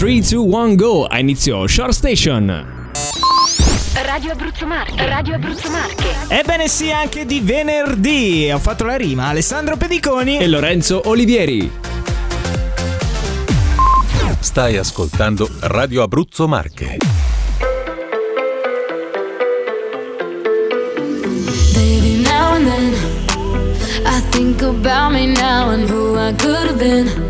3, 2, 1, go! A inizio Short Station. Radio Abruzzo Marche, Radio Abruzzo Marche. Ebbene sì, anche di venerdì. Ho fatto la rima. Alessandro Pediconi. E Lorenzo Olivieri. Stai ascoltando Radio Abruzzo Marche. Baby, now and then I think about me now and who I could have been.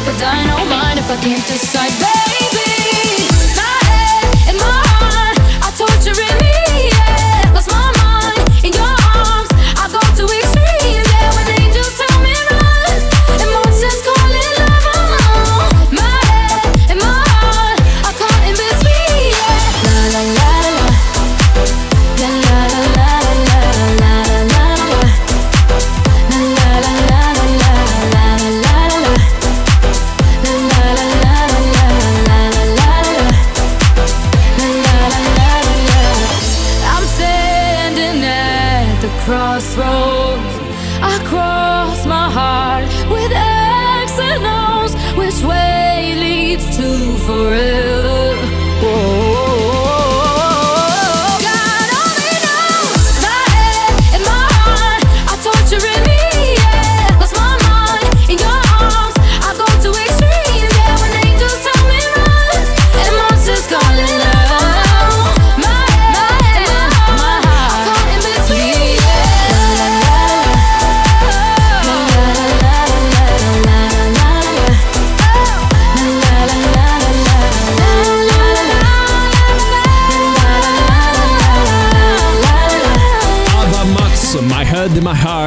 Like a dynamite if I can't decide, baby.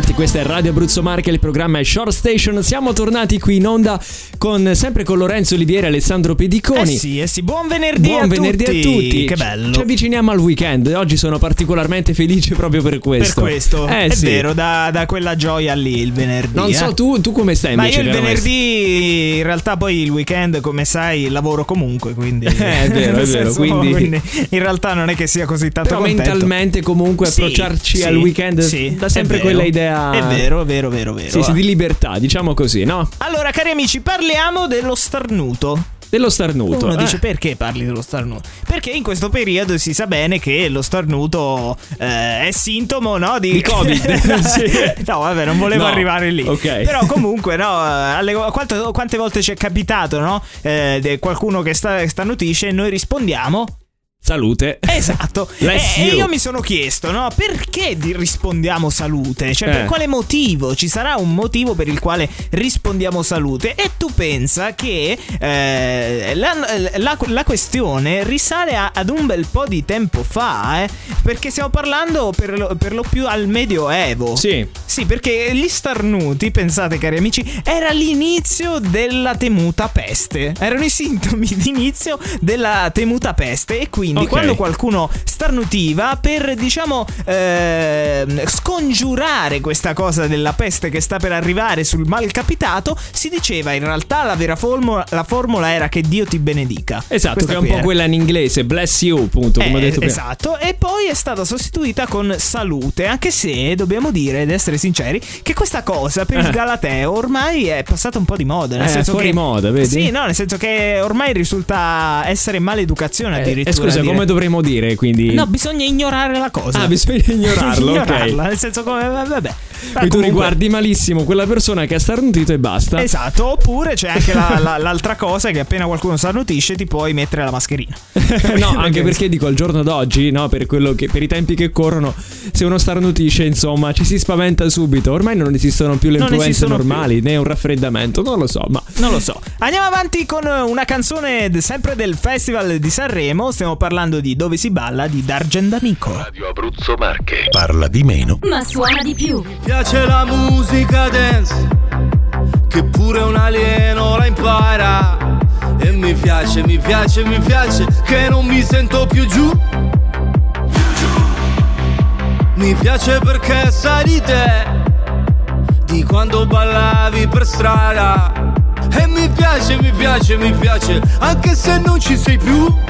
Heart. Questa è Radio Abruzzo Marche, il programma è Short Station. Siamo tornati qui in onda con sempre con Lorenzo Olivieri e Alessandro Eh Pediconi. sì, eh sì, buon venerdì, Buon a, venerdì tutti. a tutti. Che bello. Ci avviciniamo al weekend e oggi sono particolarmente felice proprio per per questo. questo, Eh, è sì. vero, da, da quella gioia lì il venerdì. Non eh. so tu, tu come stai Ma invece? io il venerdì, in realtà, poi il weekend, come sai, lavoro comunque. Quindi, Eh, è vero, è vero, senso, quindi- in realtà non è che sia così tanto Però contento. mentalmente comunque approcciarci sì, al weekend sì, è sempre quella idea. È vero, vero, vero, vero. Sì, sì, di libertà, diciamo così, no? Allora, cari amici, parliamo dello starnuto. Dello starnuto. Uno eh. dice perché parli dello starnuto? Perché in questo periodo si sa bene che lo starnuto eh, è sintomo no, di... Di Covid. Sì. no, vabbè, non volevo No. arrivare lì. Ok. Però comunque, no, alle- quante, quante volte ci è capitato, no? Eh, qualcuno che sta, starnutisce e noi rispondiamo... Salute. Esatto. E, e you. io mi sono chiesto, no? Perché di- rispondiamo salute? Cioè, per Eh. quale motivo? Ci sarà un motivo per il quale rispondiamo salute? E tu pensa che eh, la, la- la questione risale a- ad un bel po' di tempo fa, eh? Perché stiamo parlando per lo, per lo più al Medioevo. Sì. Sì, perché gli starnuti, pensate cari amici, era l'inizio della temuta peste. Erano i sintomi d'inizio della temuta peste e quindi Quindi Ok. quando qualcuno starnutiva per diciamo ehm, scongiurare questa cosa della peste che sta per arrivare sul malcapitato, si diceva in realtà la vera formula, la formula era che Dio ti benedica. Esatto, Questa che è un po' era. quella in inglese, bless you, appunto, come ho Eh, detto prima. esatto, e poi è stata sostituita con salute, anche se dobbiamo dire ed essere sinceri che questa cosa per il Eh. Galateo ormai è passata un po' di moda, nel Eh, senso fuori che moda, vedi? Sì, no, nel senso che ormai risulta essere maleducazione Eh, addirittura. eh, scusa, dire- come dovremmo dire quindi? No, bisogna ignorare la cosa. Ah, bisogna ignorarlo, ok. Ignorarla, nel senso come vabbè. Poi tu riguardi malissimo quella persona che ha starnutito e basta. Esatto, oppure c'è anche la- la- l'altra cosa che appena qualcuno starnutisce ti puoi mettere la mascherina. no, anche perché dico al giorno d'oggi, no, per, quello che, per i tempi che corrono, se uno starnutisce, insomma, ci si spaventa subito. Ormai non esistono più le Non influenze normali, né un raffreddamento, non lo so, ma Non lo so. Andiamo avanti con una canzone sempre del Festival di Sanremo. Stiamo parlando di Dove si balla di D'Argent D'Amico. Radio Abruzzo Marche. Parla di meno. Ma suona di più. piace la musica dance, che pure un alieno la impara. E mi piace, mi piace, mi piace, che non mi sento più giù. Mi piace perché sai di te, di quando ballavi per strada. E mi piace, mi piace, mi piace, anche se non ci sei più.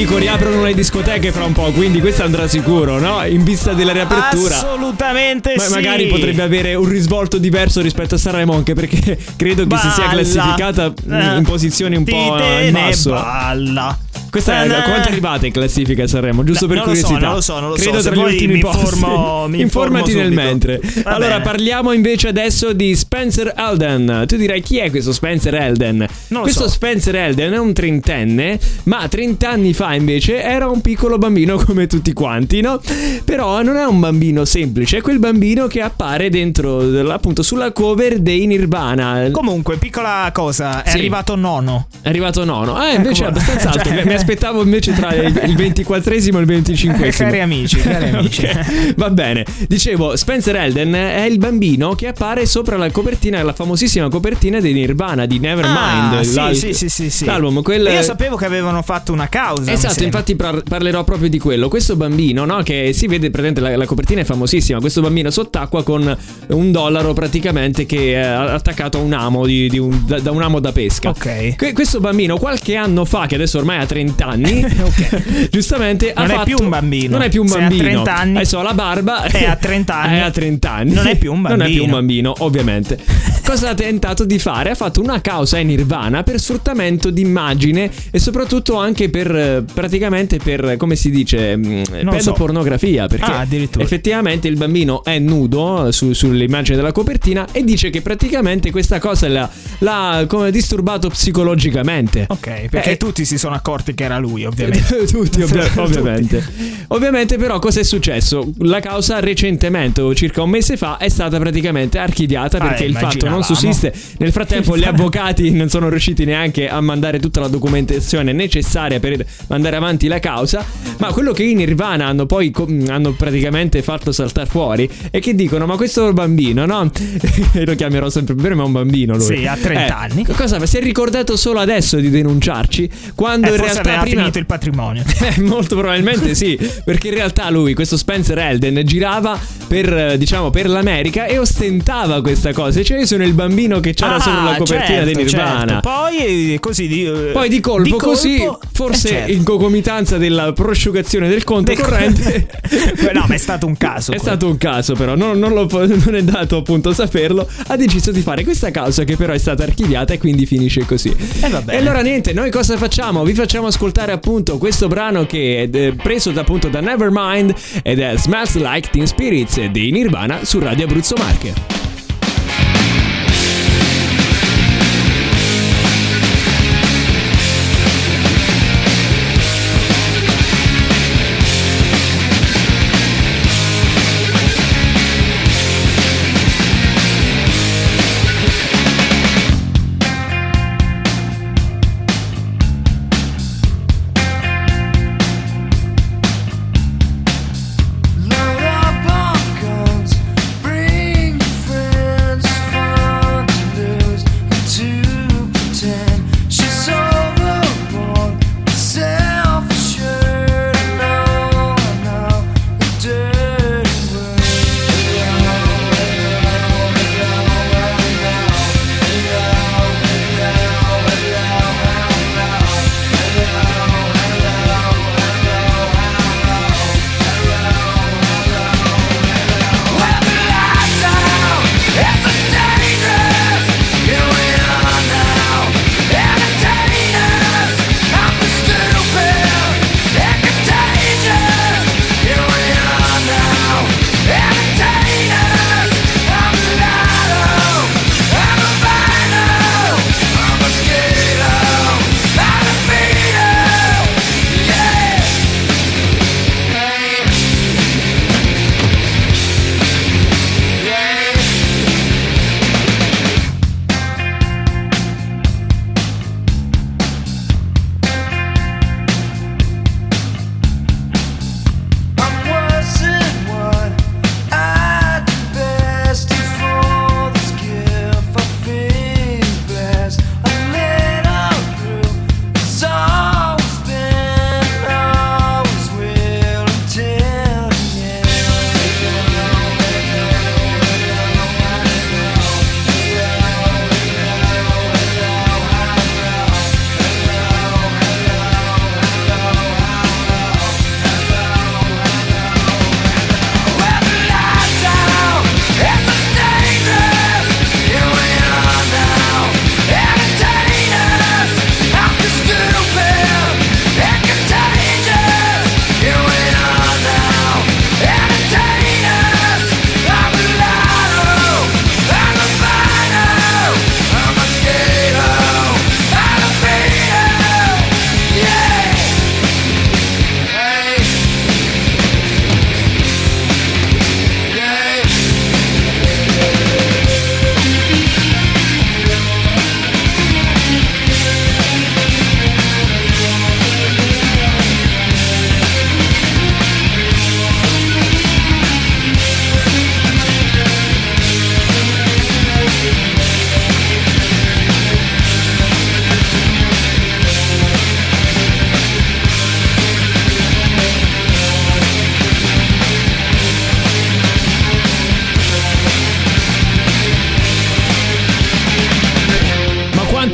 Dico riaprono le discoteche fra un po', quindi questo andrà sicuro, no? In vista della riapertura. Assolutamente Ma sì. magari potrebbe avere un risvolto diverso rispetto a Sanremo anche perché credo che si sia Balla. classificata Eh, in posizioni un po' in basso. balla. Questa è Eh, quanto arrivate in classifica a Sanremo? Giusto No, per non lo so, curiosità. non lo so, non lo so. Credo tra gli ultimi mi informo- mi Informati nel subito. mentre. Va allora bene. parliamo invece adesso di Spencer Elden. Tu direi chi è questo Spencer Elden? Non questo so. Spencer Elden è un trentenne, ma 30 anni fa invece era un piccolo bambino come tutti quanti, no? Però non è un bambino semplice, è quel bambino che appare dentro appunto sulla cover dei Nirvana. Comunque, piccola cosa, è Sì. arrivato nono. È arrivato nono. Ah, invece è Ecco, abbastanza alto. cioè, mi aspettavo invece tra il il 24esimo e il 25esimo. Cari amici, cari amici. Ok, Va bene. Dicevo, Spencer Elden è il bambino che appare sopra la copertina, la famosissima copertina di Nirvana, di Nevermind. Ah, sì, sì, sì, sì, sì. L'album, quel... Io sapevo che avevano fatto una causa. Esatto, infatti par- parlerò proprio di quello. Questo bambino, no, che si vede presente la, la copertina è famosissima. Questo bambino sott'acqua con un dollaro praticamente che è attaccato a un amo di, di un- da, da un amo da pesca. Ok. Que- questo bambino qualche anno fa, che adesso ormai ha 30 anni, giustamente ha Non è fatto- più un bambino. Non è più un Se ha bambino. 30 anni- Adesso ha la barba. E ha 30 anni. E ha 30 anni. Non è più un Non è più un bambino. bambino, ovviamente. Cosa ha tentato di fare? Ha fatto una causa in Nirvana per sfruttamento d'immagine e soprattutto anche per eh, praticamente per come si dice lo so. pedopornografia perché Ah, effettivamente il bambino è nudo eh, su- sull'immagine della copertina e dice che praticamente questa cosa l'ha, l'ha come disturbato psicologicamente. Ok, perché Eh, tutti si sono accorti che era lui, ovviamente. Tutti, ovvia- Tutti. ovviamente. Ovviamente, però, cosa è successo? La causa recentemente, o circa un mese fa, è stata praticamente archiviata Ah, perché il fatto non sussiste. Nel frattempo, gli avvocati non sono riusciti neanche a mandare tutta la documentazione necessaria per mandare avanti la causa. Ma quello che i Nirvana hanno poi hanno praticamente fatto saltare fuori è che dicono: Ma questo bambino, no? Lo chiamerò sempre per me, è un bambino lui. Sì, ha 30 Eh, anni. Cosa? Si è ricordato solo adesso di denunciarci quando Eh, in forse aveva prima finito il patrimonio. eh, molto probabilmente sì, perché in realtà lui, questo Spencer Elden, girava per, eh, diciamo, per l'America e ostentava questa cosa. Cioè, io sono il bambino che c'era Ah, sulla copertina certo, di Nirvana. certo. Poi eh, così di, eh, Poi di colpo, così, colpo- forse eh, certo. in concomitanza della prosciugazione del conto Del- corrente. no, ma è stato un caso. È quello. stato un caso, però, non, non lo- non è dato appunto saperlo. Ha deciso di fare questa causa che però è stata archiviata e quindi finisce così. Eh. E allora niente, noi cosa facciamo? Vi facciamo ascoltare appunto questo brano che è eh, preso appunto da Nevermind ed è Smells Like Teen Spirits di Nirvana su Radio Abruzzo Marche.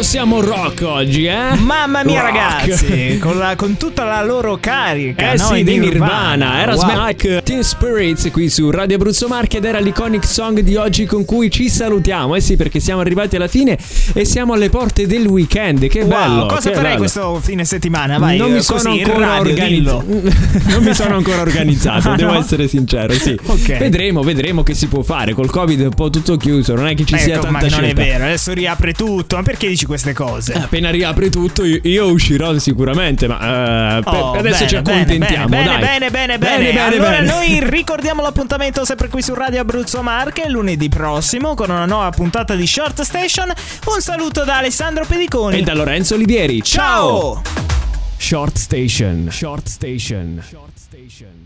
Quanto siamo rock oggi, eh? Mamma mia, Rock. ragazzi, con, la- con tutta la loro carica, Eh no? sì, di Nirvana, era Wow. Smack Teen Spirits qui su Radio Abruzzo Marche ed era l'iconic song di oggi con cui ci salutiamo. Eh sì, perché siamo arrivati alla fine e siamo alle porte del weekend. Che Wow, bello! cosa farei bello. questo fine settimana? Vai, non mi eh, sono ancora organizzato. non mi sono ancora organizzato, Ah, devo no? essere sincero. Sì. Ok. Vedremo, vedremo che si può fare. Col Covid è un po' tutto chiuso, non è che ci sia Ecco, ma tanta non è vero, adesso riapre tutto. Ma perché dici queste cose? Appena riapre tutto, io, io uscirò sicuramente. Ma eh, per- Oh, adesso bene, ci accontentiamo. Bene, bene, bene, bene, bene. bene, allora bene. noi ricordiamo l'appuntamento sempre qui su Radio Abruzzo Marche lunedì prossimo con una nuova puntata di Short Station. Un saluto da Alessandro Pediconi. E da Lorenzo Olivieri. Ciao! Short Station. Short Station. Short Station.